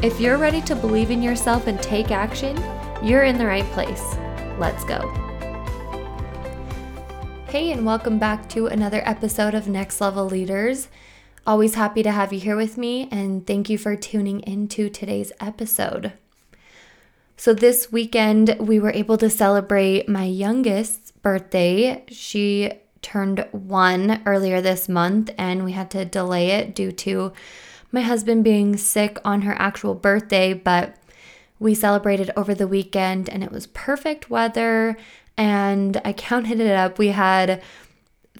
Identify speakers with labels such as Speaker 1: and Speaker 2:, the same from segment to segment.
Speaker 1: If you're ready to believe in yourself and take action, you're in the right place. Let's go. Hey, and welcome back to another episode of Next Level Leaders. Always happy to have you here with me, and thank you for tuning into today's episode. So, this weekend, we were able to celebrate my youngest's birthday. She turned one earlier this month, and we had to delay it due to my husband being sick on her actual birthday, but we celebrated over the weekend and it was perfect weather. And I counted it up. We had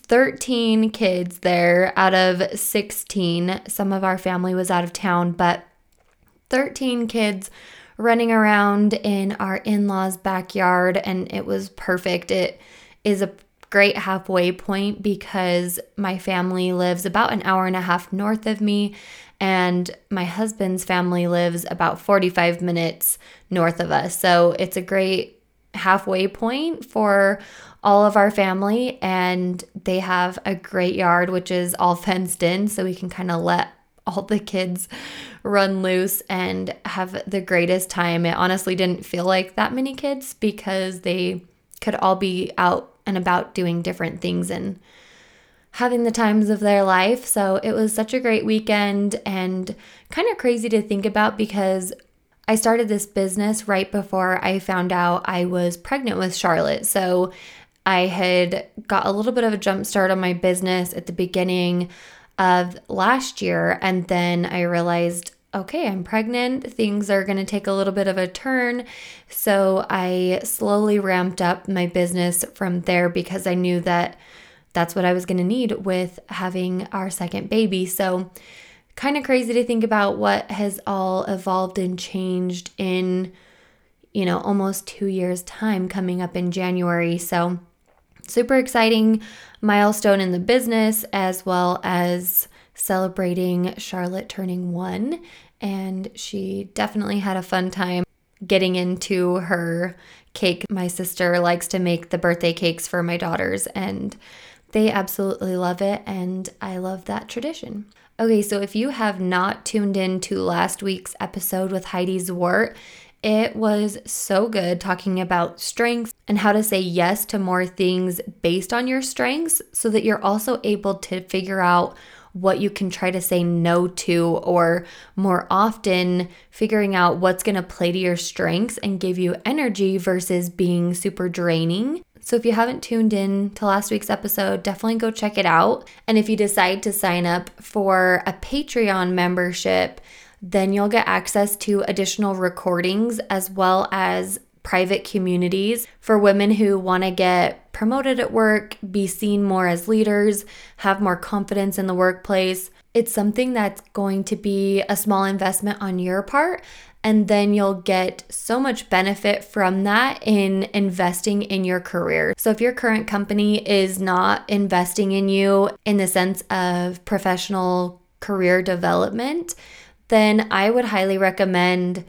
Speaker 1: 13 kids there out of 16. Some of our family was out of town, but 13 kids running around in our in law's backyard, and it was perfect. It is a great halfway point because my family lives about an hour and a half north of me, and my husband's family lives about 45 minutes north of us. So it's a great halfway point for all of our family, and they have a great yard, which is all fenced in, so we can kind of let all the kids run loose and have the greatest time. It honestly didn't feel like that many kids because they could all be out and about doing different things and having the times of their life. So it was such a great weekend and kind of crazy to think about because I started this business right before I found out I was pregnant with Charlotte. So I had got a little bit of a jump start on my business at the beginning of last year. And then I realized, okay, I'm pregnant. Things are going to take a little bit of a turn. So I slowly ramped up my business from there because I knew that that's what I was going to need with having our second baby. So, kind of crazy to think about what has all evolved and changed in, you know, almost two years' time coming up in January. So, super exciting milestone in the business as well as celebrating Charlotte turning one. And she definitely had a fun time getting into her cake. My sister likes to make the birthday cakes for my daughters, and they absolutely love it, and I love that tradition. Okay, so if you have not tuned in to last week's episode with Heidi Zwart, it was so good talking about strengths and how to say yes to more things based on your strengths so that you're also able to figure out what you can try to say no to, or more often, figuring out what's going to play to your strengths and give you energy versus being super draining. So if you haven't tuned in to last week's episode, definitely go check it out. And if you decide to sign up for a Patreon membership, then you'll get access to additional recordings as well as private communities for women who want to get promoted at work, be seen more as leaders, have more confidence in the workplace. It's something that's going to be a small investment on your part, and then you'll get so much benefit from that in investing in your career. So, if your current company is not investing in you in the sense of professional career development, then I would highly recommend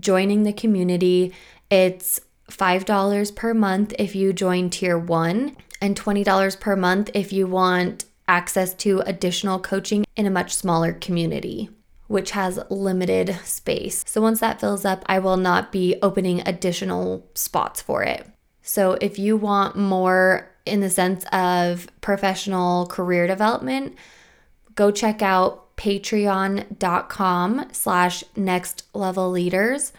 Speaker 1: joining the community. It's $5 per month if you join tier one, and $20 per month if you want access to additional coaching in a much smaller community which has limited space. So once that fills up, I will not be opening additional spots for it. So if you want more in the sense of professional career development, go check out patreon.com slash next level leaders.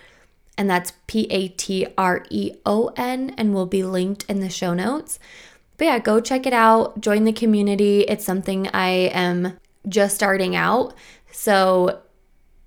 Speaker 1: And that's P A T R E O N and will be linked in the show notes. But yeah, go check it out, join the community. It's something I am just starting out. So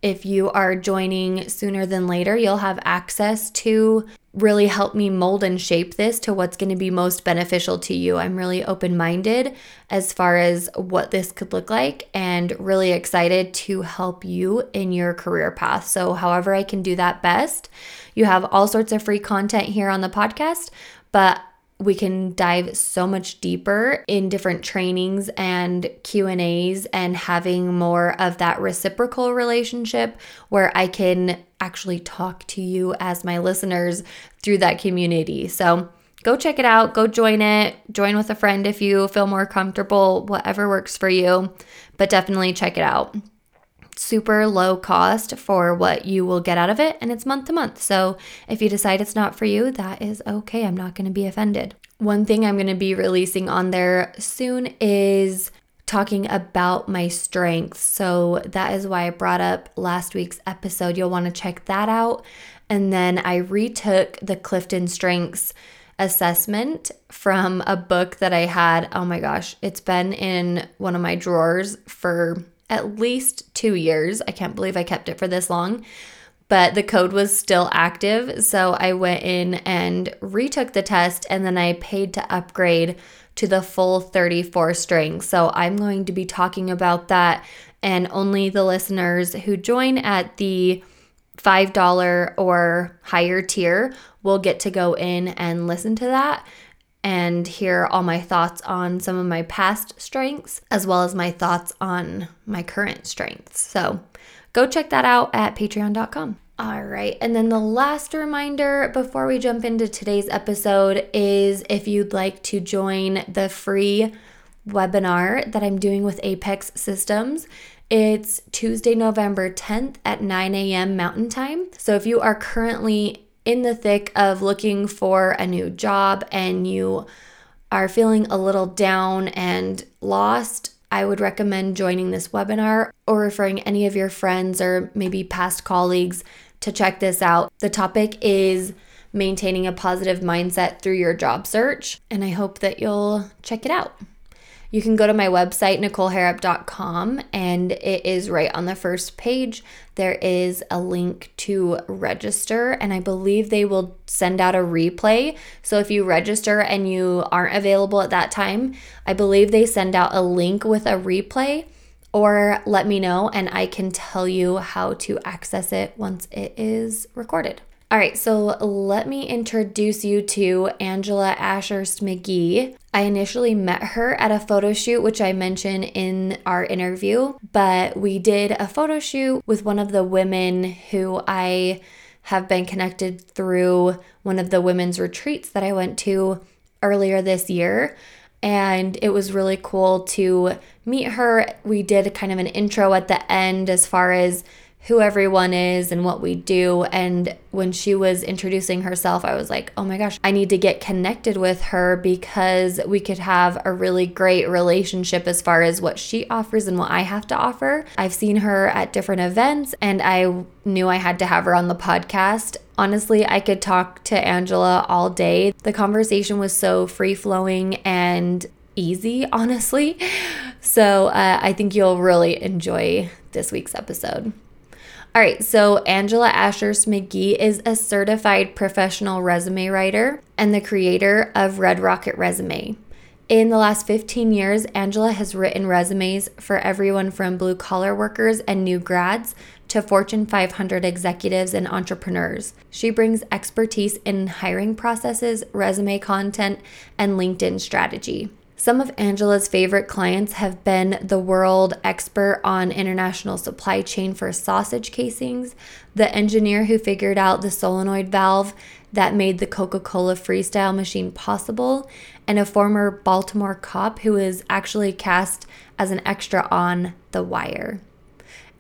Speaker 1: if you are joining sooner than later, you'll have access to really help me mold and shape this to what's going to be most beneficial to you. I'm really open minded as far as what this could look like and really excited to help you in your career path. So, however, I can do that best. You have all sorts of free content here on the podcast, but we can dive so much deeper in different trainings and Q&As and having more of that reciprocal relationship where I can actually talk to you as my listeners through that community. So, go check it out, go join it, join with a friend if you feel more comfortable, whatever works for you, but definitely check it out super low cost for what you will get out of it, and it's month to month. So if you decide it's not for you, that is okay. I'm not going to be offended. One thing I'm going to be releasing on there soon is talking about my strengths. So that is why I brought up last week's episode. You'll want to check that out. And then I retook the Clifton Strengths assessment from a book that I had. Oh my gosh, it's been in one of my drawers for at least two years. I can't believe I kept it for this long, but the code was still active. So I went in and retook the test and then I paid to upgrade to the full 34 strengths. So I'm going to be talking about that, and only the listeners who join at the $5 or higher tier will get to go in and listen to that and hear all my thoughts on some of my past strengths as well as my thoughts on my current strengths. So go check that out at patreon.com. All right, and then the last reminder before we jump into today's episode is if you'd like to join the free webinar that I'm doing with Apex Systems. It's Tuesday, November 10th at 9 a.m. Mountain Time. So if you are currently in the thick of looking for a new job and you are feeling a little down and lost, I would recommend joining this webinar or referring any of your friends or maybe past colleagues to check this out. The topic is maintaining a positive mindset through your job search, and I hope that you'll check it out. You can go to my website, NicoleHarrop.com, and it is right on the first page. There is a link to register, and I believe they will send out a replay. So if you register and you aren't available at that time, I believe they send out a link with a replay or let me know and I can tell you how to access it once it is recorded. All right, so let me introduce you to Angela Ashurst McGee. I initially met her at a photo shoot, which I mentioned in our interview, but we did a photo shoot with one of the women who I have been connected through one of the women's retreats that I went to earlier this year. And it was really cool to meet her. We did kind of an intro at the end as far as who everyone is and what we do. And when she was introducing herself, I was like, oh my gosh, I need to get connected with her because we could have a really great relationship as far as what she offers and what I have to offer. I've seen her at different events and I knew I had to have her on the podcast. Honestly, I could talk to Angela all day. The conversation was so free flowing and easy, honestly. So uh, I think you'll really enjoy this week's episode. All right, so Angela Ashurst McGee is a certified professional resume writer and the creator of Red Rocket Resume. In the last 15 years, Angela has written resumes for everyone from blue collar workers and new grads to Fortune 500 executives and entrepreneurs. She brings expertise in hiring processes, resume content, and LinkedIn strategy. Some of Angela's favorite clients have been the world expert on international supply chain for sausage casings, the engineer who figured out the solenoid valve that made the Coca Cola freestyle machine possible, and a former Baltimore cop who is actually cast as an extra on The Wire.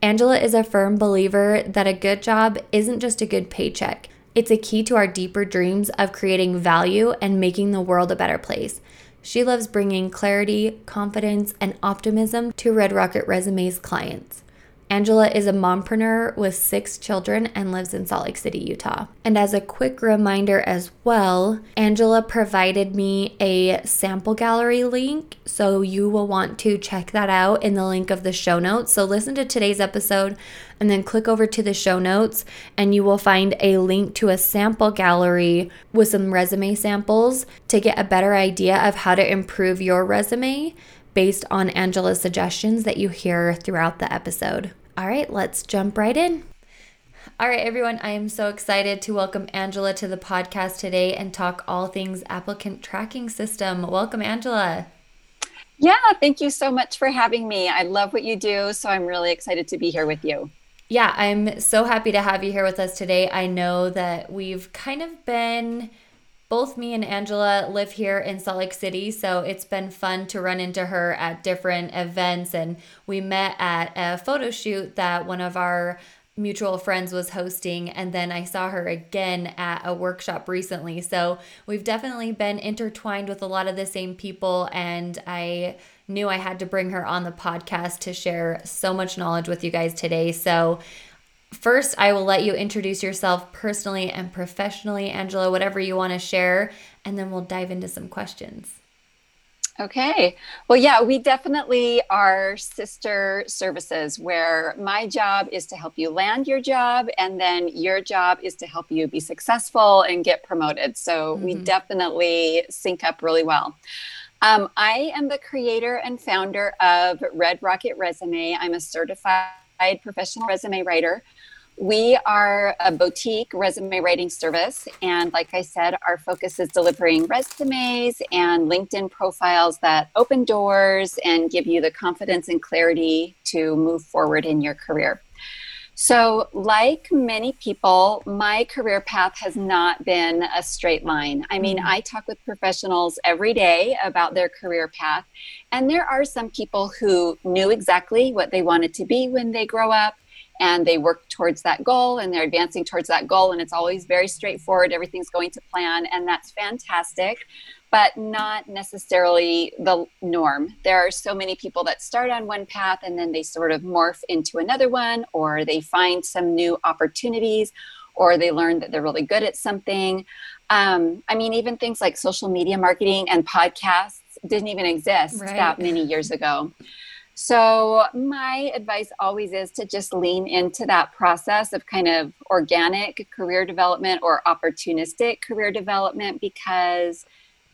Speaker 1: Angela is a firm believer that a good job isn't just a good paycheck. It's a key to our deeper dreams of creating value and making the world a better place. She loves bringing clarity, confidence, and optimism to Red Rocket Resume's clients. Angela is a mompreneur with six children and lives in Salt Lake City, Utah. And as a quick reminder as well, Angela provided me a sample gallery link, so you will want to check that out in the link of the show notes. So listen to today's episode and then click over to the show notes, and you will find a link to a sample gallery with some resume samples to get a better idea of how to improve your resume based on Angela's suggestions that you hear throughout the episode. All right, let's jump right in. All right, everyone, I am so excited to welcome Angela to the podcast today and talk all things applicant tracking system. Welcome, Angela.
Speaker 2: Yeah, thank you so much for having me. I love what you do, so I'm really excited to be here with you.
Speaker 1: Yeah, I'm so happy to have you here with us today. I know that we've kind of been both me and Angela live here in Salt Lake City, so it's been fun to run into her at different events. And we met at a photo shoot that one of our mutual friends was hosting and then I saw her again at a workshop recently. So we've definitely been intertwined with a lot of the same people and I knew I had to bring her on the podcast to share so much knowledge with you guys today. So First, I will let you introduce yourself personally and professionally, Angela, whatever you want to share, and then we'll dive into some questions.
Speaker 2: Okay. Well, yeah, we definitely are sister services where my job is to help you land your job, and then your job is to help you be successful and get promoted. So mm-hmm. we definitely sync up really well. Um, I am the creator and founder of Red Rocket Resume. I'm a certified professional resume writer. We are a boutique resume writing service. And like I said, our focus is delivering resumes and LinkedIn profiles that open doors and give you the confidence and clarity to move forward in your career. So, like many people, my career path has not been a straight line. I mean, mm-hmm. I talk with professionals every day about their career path, and there are some people who knew exactly what they wanted to be when they grow up and they work towards that goal and they're advancing towards that goal and it's always very straightforward. Everything's going to plan and that's fantastic but not necessarily the norm. There are so many people that start on one path and then they sort of morph into another one or they find some new opportunities or they learn that they're really good at something. Um, i mean even things like social media marketing and podcasts didn't even exist right. that many years ago so, my advice always is to just lean into that process of kind of organic career development or opportunistic career development because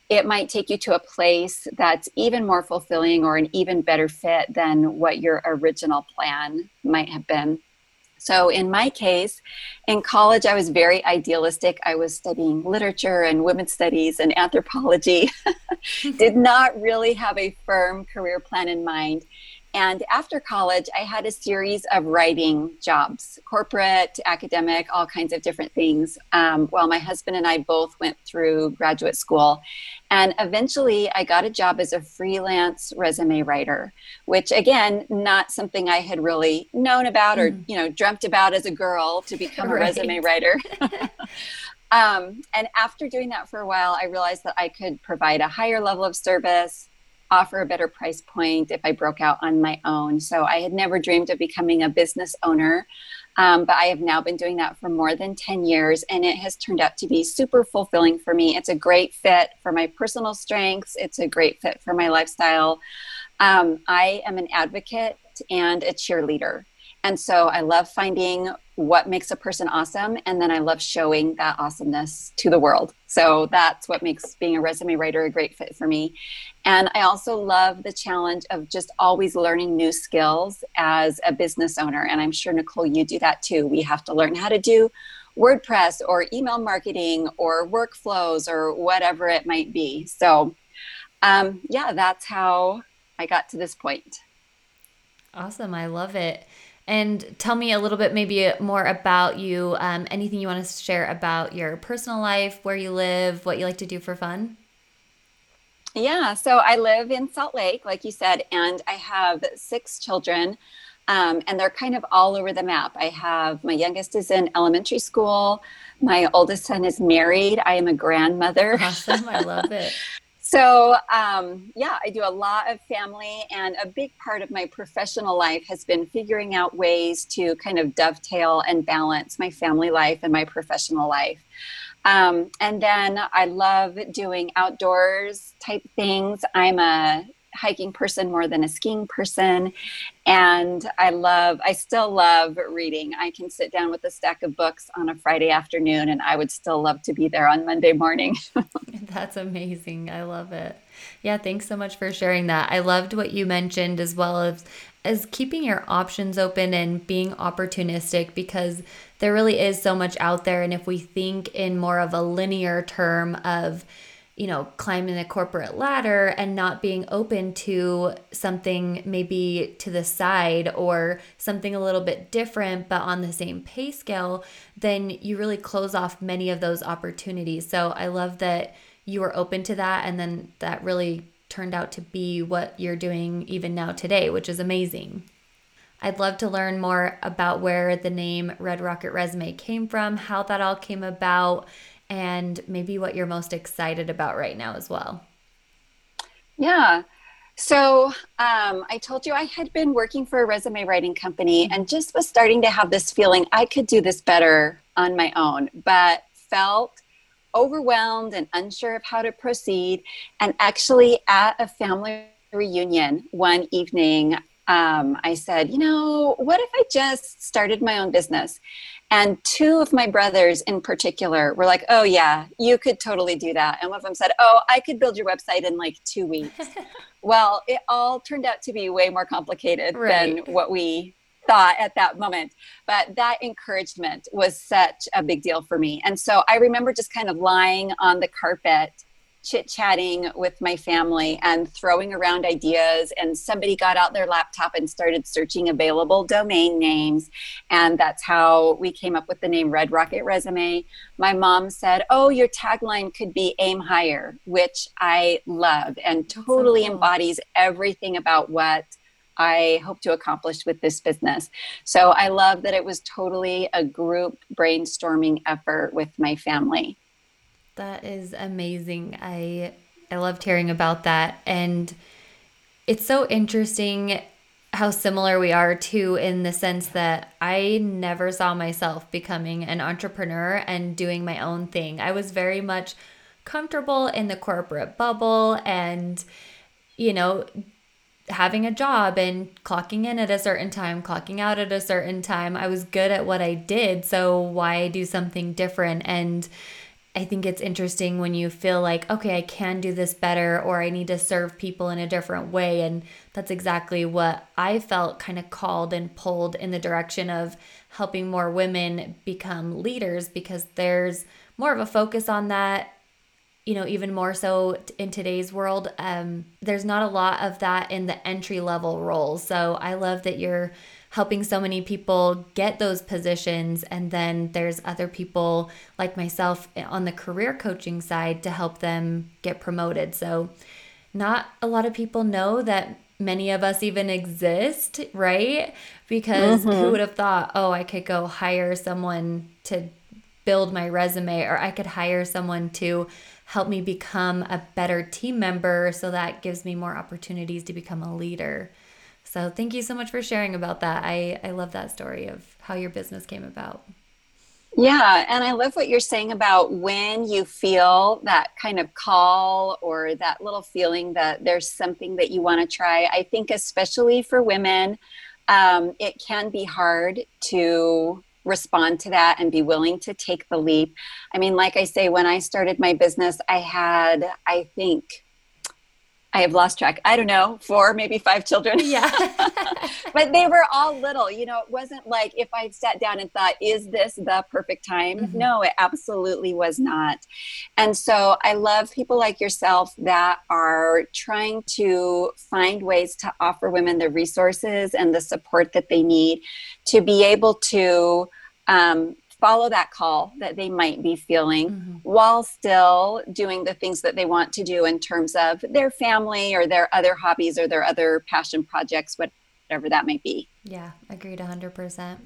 Speaker 2: it might take you to a place that's even more fulfilling or an even better fit than what your original plan might have been. So, in my case, in college, I was very idealistic. I was studying literature and women's studies and anthropology, did not really have a firm career plan in mind. And after college, I had a series of writing jobs corporate, academic, all kinds of different things. Um, while my husband and I both went through graduate school. And eventually, I got a job as a freelance resume writer, which again, not something I had really known about or mm. you know dreamt about as a girl to become right. a resume writer. um, and after doing that for a while, I realized that I could provide a higher level of service offer a better price point if I broke out on my own. So I had never dreamed of becoming a business owner. Um, but I have now been doing that for more than 10 years, and it has turned out to be super fulfilling for me. It's a great fit for my personal strengths, it's a great fit for my lifestyle. Um, I am an advocate and a cheerleader. And so I love finding what makes a person awesome. And then I love showing that awesomeness to the world. So that's what makes being a resume writer a great fit for me. And I also love the challenge of just always learning new skills as a business owner. And I'm sure, Nicole, you do that too. We have to learn how to do WordPress or email marketing or workflows or whatever it might be. So, um, yeah, that's how I got to this point.
Speaker 1: Awesome. I love it. And tell me a little bit, maybe more about you. Um, anything you want to share about your personal life, where you live, what you like to do for fun?
Speaker 2: Yeah, so I live in Salt Lake, like you said, and I have six children. Um, and they're kind of all over the map. I have my youngest is in elementary school. My oldest son is married. I am a grandmother.
Speaker 1: Awesome. I love it.
Speaker 2: So, um, yeah, I do a lot of family, and a big part of my professional life has been figuring out ways to kind of dovetail and balance my family life and my professional life. Um, and then I love doing outdoors type things. I'm a hiking person more than a skiing person. And I love, I still love reading. I can sit down with a stack of books on a Friday afternoon and I would still love to be there on Monday morning.
Speaker 1: That's amazing. I love it. Yeah, thanks so much for sharing that. I loved what you mentioned as well as as keeping your options open and being opportunistic because there really is so much out there and if we think in more of a linear term of you know, climbing the corporate ladder and not being open to something maybe to the side or something a little bit different, but on the same pay scale, then you really close off many of those opportunities. So I love that you were open to that. And then that really turned out to be what you're doing even now today, which is amazing. I'd love to learn more about where the name Red Rocket Resume came from, how that all came about, and maybe what you're most excited about right now as well.
Speaker 2: Yeah. So um, I told you I had been working for a resume writing company and just was starting to have this feeling I could do this better on my own, but felt overwhelmed and unsure of how to proceed. And actually, at a family reunion one evening, um, I said, you know, what if I just started my own business? And two of my brothers in particular were like, oh, yeah, you could totally do that. And one of them said, oh, I could build your website in like two weeks. well, it all turned out to be way more complicated right. than what we thought at that moment. But that encouragement was such a big deal for me. And so I remember just kind of lying on the carpet chit chatting with my family and throwing around ideas. And somebody got out their laptop and started searching available domain names. And that's how we came up with the name Red Rocket Resume. My mom said, Oh, your tagline could be aim higher, which I love and totally so cool. embodies everything about what. I hope to accomplish with this business. So I love that it was totally a group brainstorming effort with my family.
Speaker 1: That is amazing. I I loved hearing about that and it's so interesting how similar we are too in the sense that I never saw myself becoming an entrepreneur and doing my own thing. I was very much comfortable in the corporate bubble and you know having a job and clocking in at a certain time, clocking out at a certain time. I was good at what I did, so why do something different and I think it's interesting when you feel like, okay, I can do this better or I need to serve people in a different way. And that's exactly what I felt kind of called and pulled in the direction of helping more women become leaders because there's more of a focus on that. You know, even more so in today's world, um, there's not a lot of that in the entry level roles. So I love that you're helping so many people get those positions. And then there's other people like myself on the career coaching side to help them get promoted. So, not a lot of people know that many of us even exist, right? Because mm-hmm. who would have thought, oh, I could go hire someone to build my resume, or I could hire someone to help me become a better team member so that gives me more opportunities to become a leader. So thank you so much for sharing about that. I, I love that story of how your business came about.
Speaker 2: Yeah, and I love what you're saying about when you feel that kind of call or that little feeling that there's something that you want to try. I think, especially for women, um, it can be hard to respond to that and be willing to take the leap. I mean, like I say, when I started my business, I had, I think, I have lost track. I don't know, four, maybe five children.
Speaker 1: Yeah.
Speaker 2: but they were all little. You know, it wasn't like if I sat down and thought, is this the perfect time? Mm-hmm. No, it absolutely was not. And so I love people like yourself that are trying to find ways to offer women the resources and the support that they need to be able to um, follow that call that they might be feeling mm-hmm. while still doing the things that they want to do in terms of their family or their other hobbies or their other passion projects, whatever that might be.
Speaker 1: Yeah, agreed 100%.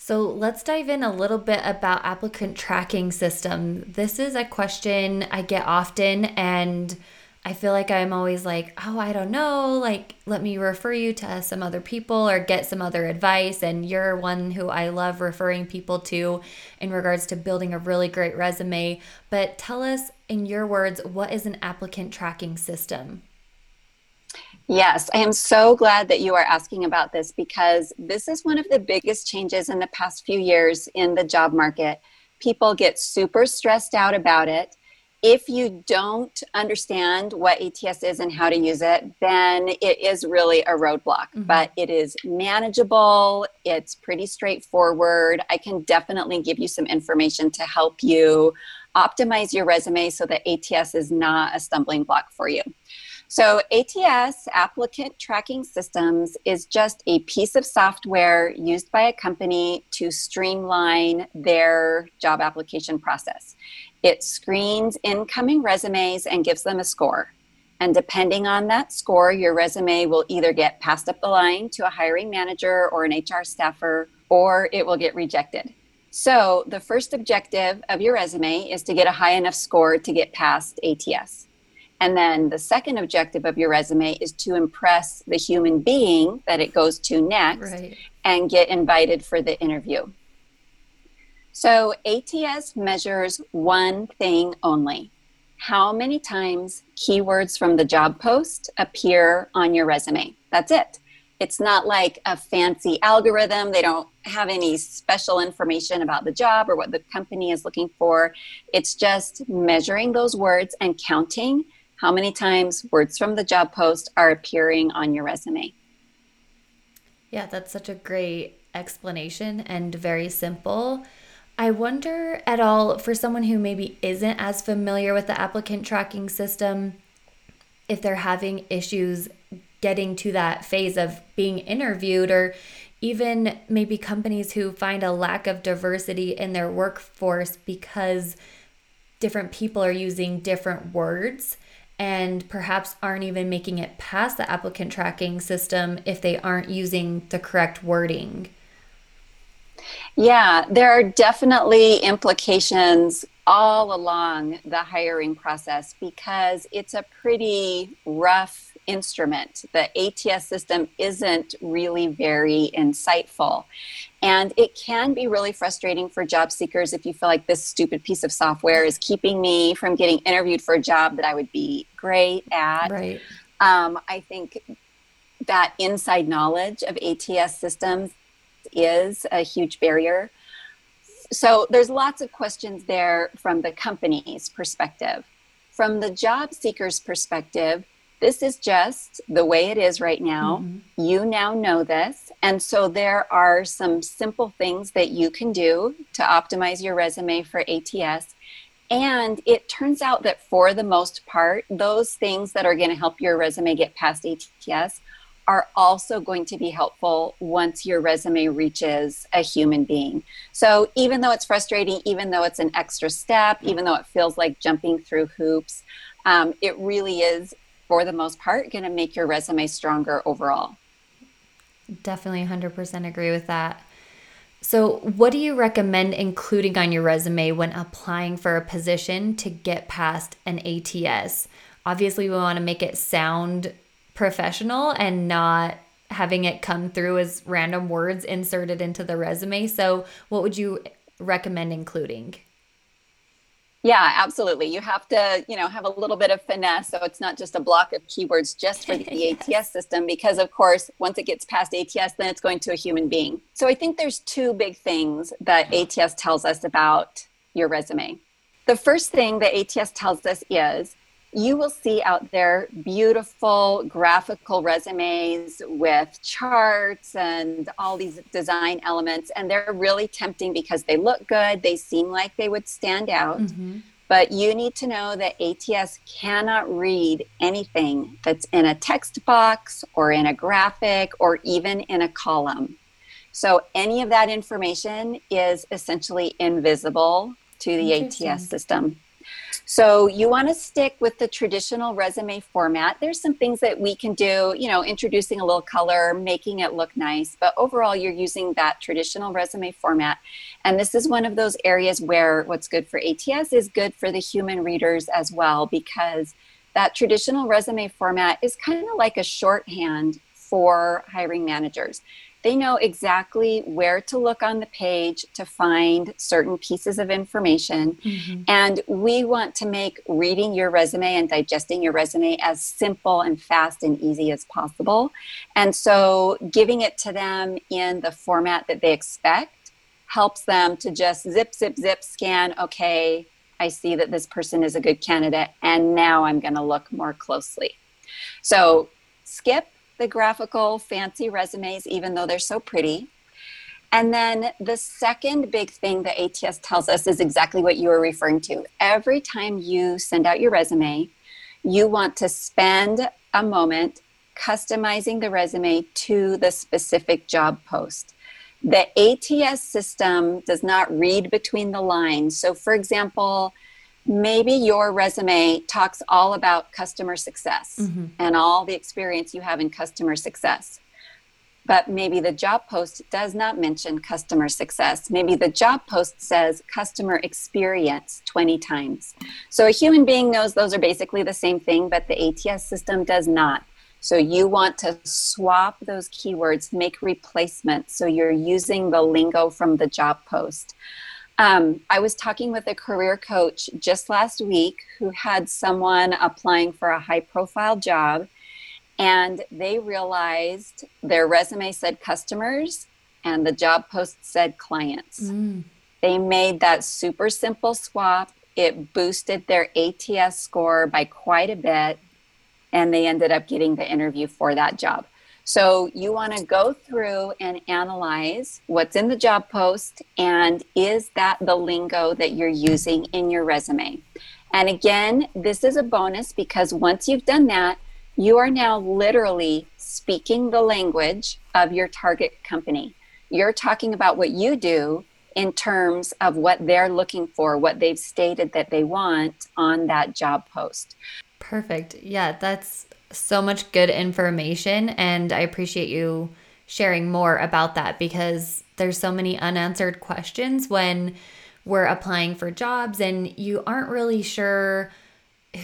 Speaker 1: So let's dive in a little bit about applicant tracking system. This is a question I get often and I feel like I'm always like, oh, I don't know. Like, let me refer you to some other people or get some other advice. And you're one who I love referring people to in regards to building a really great resume. But tell us, in your words, what is an applicant tracking system?
Speaker 2: Yes, I am so glad that you are asking about this because this is one of the biggest changes in the past few years in the job market. People get super stressed out about it if you don't understand what ATS is and how to use it, then it is really a roadblock. Mm-hmm. But it is manageable, it's pretty straightforward. I can definitely give you some information to help you optimize your resume so that ATS is not a stumbling block for you. So, ATS, Applicant Tracking Systems, is just a piece of software used by a company to streamline their job application process. It screens incoming resumes and gives them a score. And depending on that score, your resume will either get passed up the line to a hiring manager or an HR staffer, or it will get rejected. So, the first objective of your resume is to get a high enough score to get past ATS. And then the second objective of your resume is to impress the human being that it goes to next right. and get invited for the interview. So ATS measures one thing only how many times keywords from the job post appear on your resume. That's it. It's not like a fancy algorithm. They don't have any special information about the job or what the company is looking for. It's just measuring those words and counting how many times words from the job post are appearing on your resume.
Speaker 1: Yeah, that's such a great explanation and very simple. I wonder at all for someone who maybe isn't as familiar with the applicant tracking system if they're having issues getting to that phase of being interviewed or even maybe companies who find a lack of diversity in their workforce because different people are using different words and perhaps aren't even making it past the applicant tracking system if they aren't using the correct wording.
Speaker 2: Yeah, there are definitely implications all along the hiring process because it's a pretty rough instrument. The ATS system isn't really very insightful. And it can be really frustrating for job seekers if you feel like this stupid piece of software is keeping me from getting interviewed for a job that I would be great at.
Speaker 1: Right.
Speaker 2: Um, I think that inside knowledge of ATS systems is a huge barrier. So there's lots of questions there from the company's perspective. From the job seeker's perspective, this is just the way it is right now. Mm-hmm. You now know this. And so there are some simple things that you can do to optimize your resume for ATS. And it turns out that for the most part, those things that are going to help your resume get past ATS are also going to be helpful once your resume reaches a human being. So even though it's frustrating, even though it's an extra step, even though it feels like jumping through hoops, um, it really is, for the most part, going to make your resume stronger overall.
Speaker 1: Definitely 100% agree with that. So, what do you recommend including on your resume when applying for a position to get past an ATS? Obviously, we want to make it sound professional and not having it come through as random words inserted into the resume. So, what would you recommend including?
Speaker 2: Yeah, absolutely. You have to, you know, have a little bit of finesse so it's not just a block of keywords just for the. ATS system because of course, once it gets past ATS, then it's going to a human being. So I think there's two big things that ATS tells us about your resume. The first thing that ATS tells us is you will see out there beautiful graphical resumes with charts and all these design elements. And they're really tempting because they look good, they seem like they would stand out. Mm-hmm. But you need to know that ATS cannot read anything that's in a text box or in a graphic or even in a column. So any of that information is essentially invisible to the ATS system. So you want to stick with the traditional resume format. There's some things that we can do, you know, introducing a little color, making it look nice, but overall you're using that traditional resume format. And this is one of those areas where what's good for ATS is good for the human readers as well because that traditional resume format is kind of like a shorthand for hiring managers. They know exactly where to look on the page to find certain pieces of information. Mm-hmm. And we want to make reading your resume and digesting your resume as simple and fast and easy as possible. And so giving it to them in the format that they expect helps them to just zip, zip, zip, scan, okay, I see that this person is a good candidate, and now I'm going to look more closely. So skip the graphical, fancy resumes, even though they're so pretty. And then the second big thing that ATS tells us is exactly what you were referring to. Every time you send out your resume, you want to spend a moment customizing the resume to the specific job post. The ATS system does not read between the lines. So, for example, maybe your resume talks all about customer success mm-hmm. and all the experience you have in customer success. But maybe the job post does not mention customer success. Maybe the job post says customer experience 20 times. So a human being knows those are basically the same thing, but the ATS system does not. So you want to swap those keywords, make replacements. So you're using the lingo from the job post. Um, I was talking with a career coach just last week who had someone applying for a high profile job, and they realized their resume said customers and the job post said clients. Mm. They made that super simple swap. It boosted their ATS score by quite a bit, and they ended up getting the interview for that job. So you want to go through and analyze what's in the job post and is that the lingo that you're using in your resume. And again, this is a bonus because once you've done that, you are now literally speaking the language of your target company. You're talking about what you do in terms of what they're looking for, what they've stated that they want on that job post.
Speaker 1: Perfect. Yeah, that's so much good information and I appreciate you sharing more about that because there's so many unanswered questions when we're applying for jobs and you aren't really sure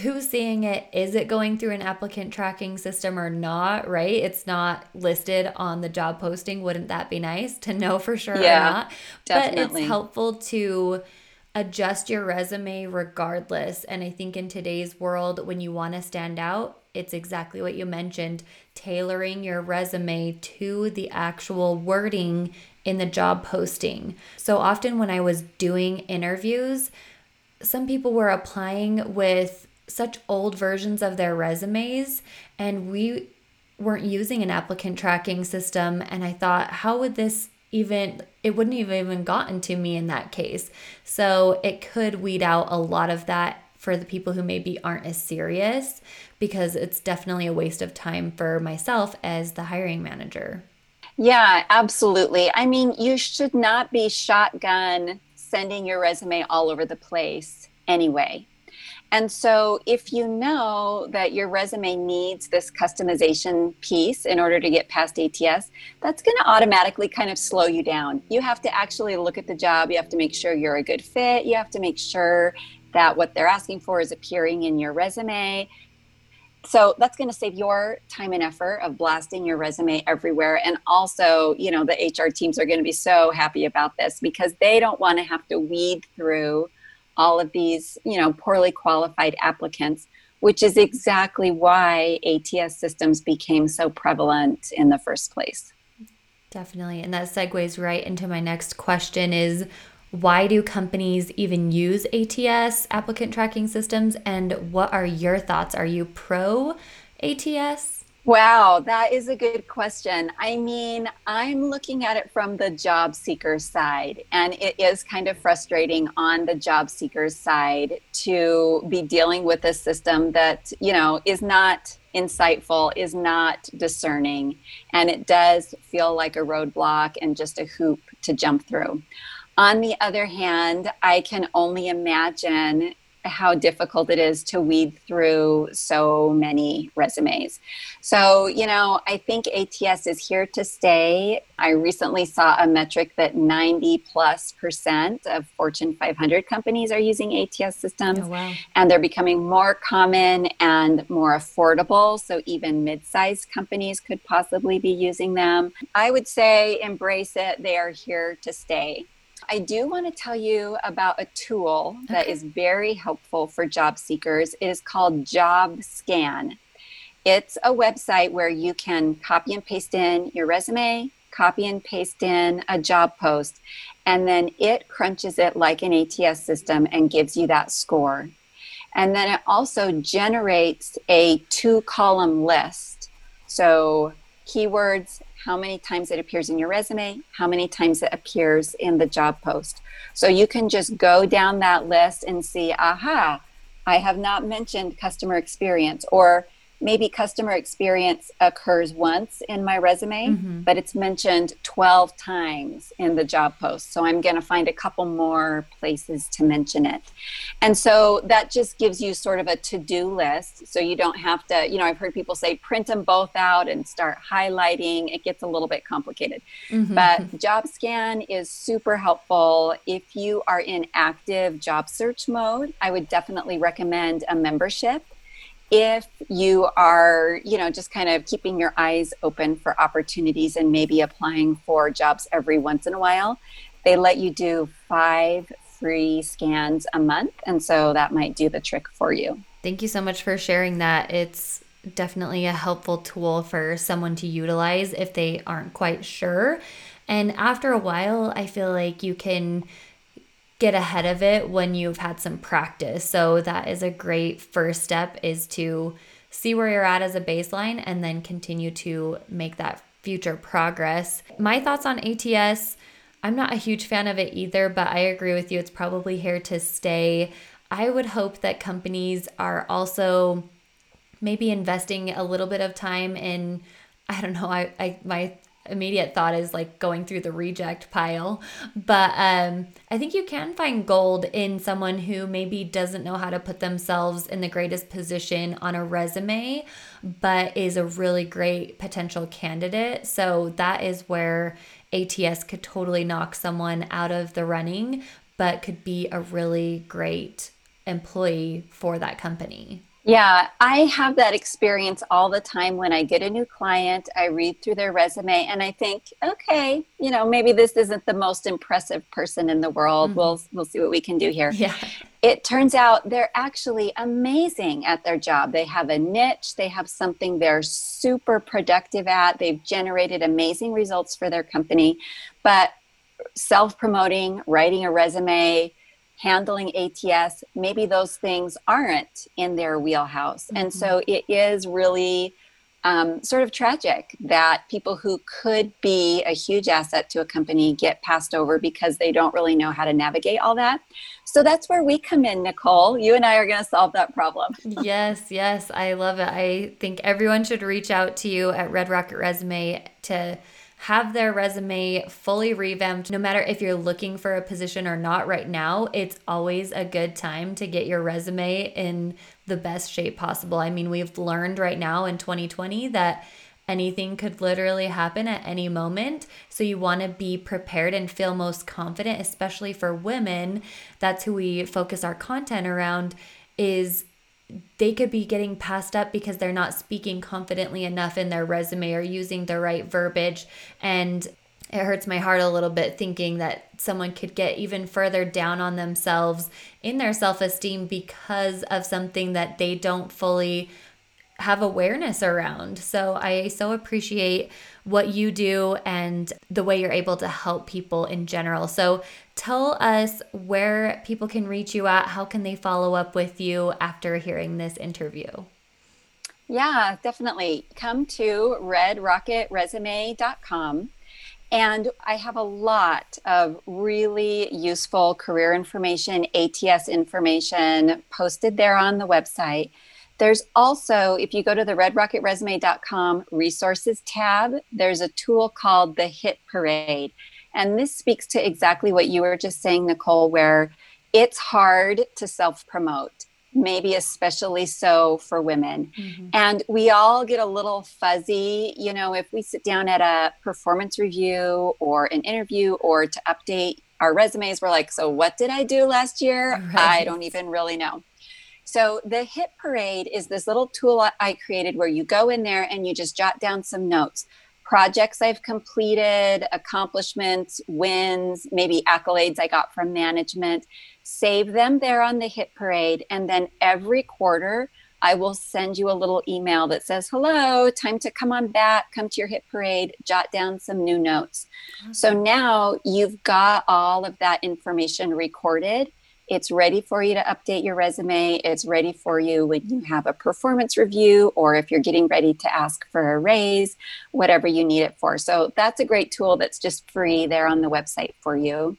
Speaker 1: who's seeing it. Is it going through an applicant tracking system or not right? It's not listed on the job posting. Wouldn't that be nice to know for sure yeah, or not? Definitely. but it's helpful to adjust your resume regardless. And i think in today's world when you want to stand out it's exactly what you mentioned tailoring your resume to the actual wording in the job posting. So often when I was doing interviews, some people were applying with such old versions of their resumes and we weren't using an applicant tracking system and I thought how would this even it wouldn't have even gotten to me in that case. So it could weed out a lot of that for the people who maybe aren't as serious because it's definitely a waste of time for myself as the hiring manager.
Speaker 2: Yeah, absolutely. I mean, you should not be shotgun sending your resume all over the place anyway. And so, if you know that your resume needs this customization piece in order to get past ATS, that's going to automatically kind of slow you down. You have to actually look at the job. You have to make sure you're a good fit. You have to make sure that what they're asking for is appearing in your resume. So that's going to save your time and effort of blasting your resume everywhere. And also you know the hr teams are going to be so happy about this because they don't want to have to weed through all of these you know poorly qualified applicants which is exactly why ats systems became so prevalent in the first place.
Speaker 1: Definitely. And that segues right into my next question is why do companies even use ATS applicant tracking systems? And what are your thoughts? Are you pro ATS?
Speaker 2: Wow, that is a good question. I mean, I'm looking at it from the job seeker side, and it is kind of frustrating on the job seeker's side to be dealing with a system that, you know, is not insightful, is not discerning, and it does feel like a roadblock and just a hoop to jump through. On the other hand, I can only imagine how difficult it is to weed through so many resumes. So, you know, I think ATS is here to stay. I recently saw a metric that 90 plus percent of Fortune 500 companies are using ATS systems, oh, wow. and they're becoming more common and more affordable. So, even mid sized companies could possibly be using them. I would say embrace it, they are here to stay. I do want to tell you about a tool that okay. is very helpful for job seekers. It is called Jobscan. It's a website where you can copy and paste in your resume, copy and paste in a job post, and then it crunches it like an ATS system and gives you that score. And then it also generates a two column list. So, keywords how many times it appears in your resume, how many times it appears in the job post. So you can just go down that list and see, aha, I have not mentioned customer experience, or maybe customer experience occurs once in my resume, mm-hmm. but it's mentioned 12 times in the job post. So I'm going to find a couple more places to mention it. And so that just gives you sort of a to do list. So you don't have to, you know, I've heard people say print them both out and start highlighting. It gets a little bit complicated. Mm-hmm. But Jobscan is super helpful. If you are in active job search mode, I would definitely recommend a membership if you are, you know, just kind of keeping your eyes open for opportunities and maybe applying for jobs every once in a while, they let you do five free scans a month. And so that might do the trick for you.
Speaker 1: Thank you so much for sharing that. It's definitely a helpful tool for someone to utilize if they aren't quite sure. And after a while, I feel like you can get ahead of it when you've had some practice. So that is a great first step is to see where you're at as a baseline and then continue to make that future progress. My thoughts on ATS, I'm not a huge fan of it either, but I agree with you it's probably here to stay. I would hope that companies are also maybe investing a little bit of time in I don't know, I, I my immediate thought is like going through the reject pile. But um, I think you can find gold in someone who maybe doesn't know how to put themselves in the greatest position on a resume, but is a really great potential candidate. So that is where ATS could totally knock someone out of the running, but could be a really great employee for that company.
Speaker 2: Yeah, I have that experience all the time when I get a new client. I read through their resume and I think, okay, you know, maybe this isn't the most impressive person in the world. Mm-hmm. We'll we'll see what we can do here.
Speaker 1: Yeah.
Speaker 2: It turns out they're actually amazing at their job. They have a niche, they have something they're super productive at. They've generated amazing results for their company, but self-promoting, writing a resume, handling ATS, maybe those things aren't in their wheelhouse. Mm-hmm. And so it is really um, sort of tragic that people who could be a huge asset to a company get passed over because they don't really know how to navigate all that. So that's where we come in, Nicole. You and I are going to solve that problem.
Speaker 1: yes, yes. I love it. I think everyone should reach out to you at Red Rocket Resume to have their resume fully revamped. No matter if you're looking for a position or not right now, it's always a good time to get your resume in the best shape possible. I mean, we've learned right now in 2020 that anything could literally happen at any moment. So you want to be prepared and feel most confident, especially for women. That's who we focus our content around is they could be getting passed up because they're not speaking confidently enough in their resume or using the right verbiage and it hurts my heart a little bit thinking that someone could get even further down on themselves in their self-esteem because of something that they don't fully have awareness around. So I so appreciate what you do and the way you're able to help people in general. So tell us where people can reach you at. How can they follow up with you after hearing this interview?
Speaker 2: Yeah, definitely. Come to redrocketresume.com. And I have a lot of really useful career information, ATS information posted there on the website. There's also, if you go to the redrocketresume.com resources tab, there's a tool called the Hit Parade. And this speaks to exactly what you were just saying, Nicole, where it's hard to self promote maybe especially so for women. Mm-hmm. And we all get a little fuzzy, you know, if we sit down at a performance review or an interview or to update our resumes, we're like, so what did I do last year? Right. I don't even really know. So the hit parade is this little tool I created where you go in there and you just jot down some notes. Projects I've completed, accomplishments, wins, maybe accolades I got from management save them there on the hit parade. And then every quarter, I will send you a little email that says, hello, time to come on back, come to your hit parade, jot down some new notes. Awesome. So now you've got all of that information recorded. It's ready for you to update your resume. It's ready for you when you have a performance review or if you're getting ready to ask for a raise, whatever you need it for. So that's a great tool that's just free there on the website for you.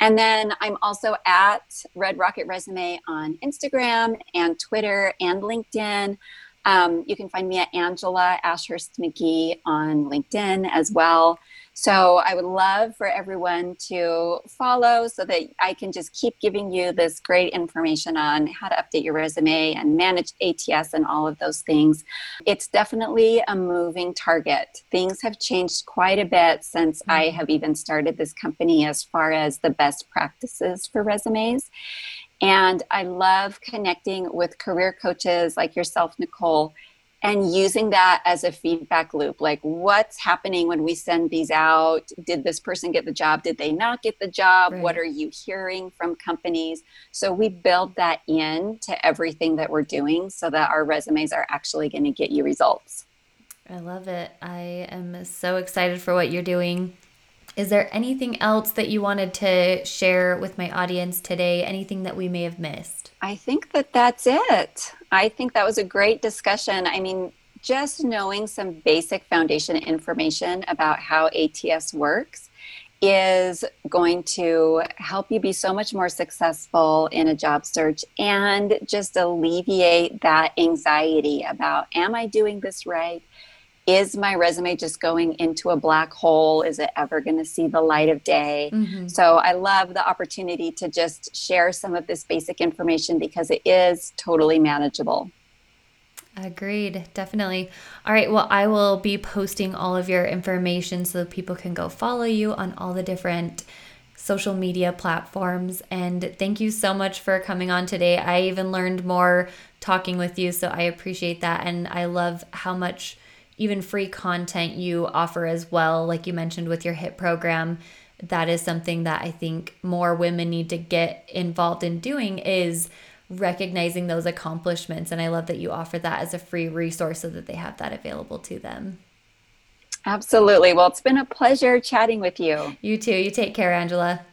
Speaker 2: And then I'm also at Red Rocket Resume on Instagram and Twitter and LinkedIn. Um, you can find me at Angela Ashurst McGee on LinkedIn as well. So I would love for everyone to follow so that I can just keep giving you this great information on how to update your resume and manage ATS and all of those things. It's definitely a moving target. Things have changed quite a bit since I mm-hmm. have even started this company as far as the best practices for resumes. And I love connecting with career coaches like yourself, Nicole, and using that as a feedback loop like what's happening when we send these out? Did this person get the job? Did they not get the job? Right. what are you hearing from companies? So we build that in to everything that we're doing so that our resumes are actually going to get you results.
Speaker 1: I love it. I am so excited for what you're doing. Is there anything else that you wanted to share with my audience today? Anything that we may have missed?
Speaker 2: I think that that's it. I think that was a great discussion. I mean, just knowing some basic foundation information about how ATS works is going to help you be so much more successful in a job search and just alleviate that anxiety about am I doing this right? Is my resume just going into a black hole? Is it ever going to see the light of day? Mm-hmm. So I love the opportunity to just share some of this basic information because it is totally manageable.
Speaker 1: Agreed, definitely. All right, well, I will be posting all of your information so that people can go follow you on all the different social media platforms. And thank you so much for coming on today. I even learned more talking with you, so I appreciate that. And I love how much even free content you offer as well, like you mentioned with your HIT program. That is something that I think more women need to get involved in doing is recognizing those accomplishments. And I love that you offer that as a free resource so that they have that available to them.
Speaker 2: Absolutely. Well, it's been a pleasure chatting with you.
Speaker 1: You too. You take care, Angela.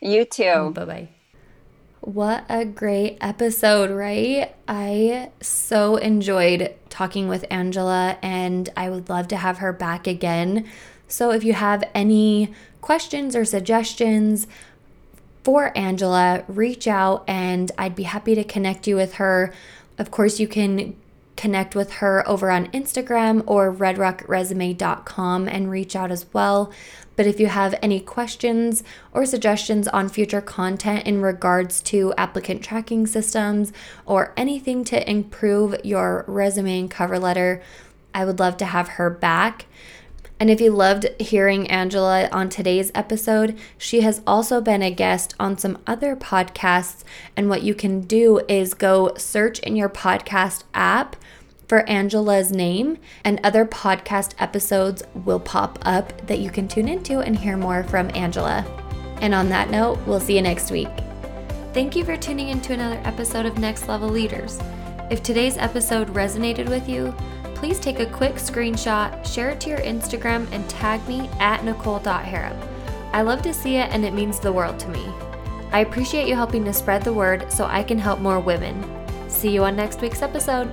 Speaker 2: You too.
Speaker 1: Bye bye. What a great episode, right? I so enjoyed talking with Angela and I would love to have her back again. So if you have any questions or suggestions for Angela, reach out and I'd be happy to connect you with her. Of course, you can connect with her over on Instagram or redrockresume.com and reach out as well. But if you have any questions or suggestions on future content in regards to applicant tracking systems or anything to improve your resume and cover letter, I would love to have her back. And if you loved hearing Angela on today's episode, she has also been a guest on some other podcasts. And what you can do is go search in your podcast app for Angela's name, and other podcast episodes will pop up that you can tune into and hear more from Angela. And on that note, we'll see you next week. Thank you for tuning in to another episode of Next Level Leaders. If today's episode resonated with you, please take a quick screenshot, share it to your Instagram, and tag me at nicole.harrop. I love to see it and it means the world to me. I appreciate you helping to spread the word so I can help more women. See you on next week's episode.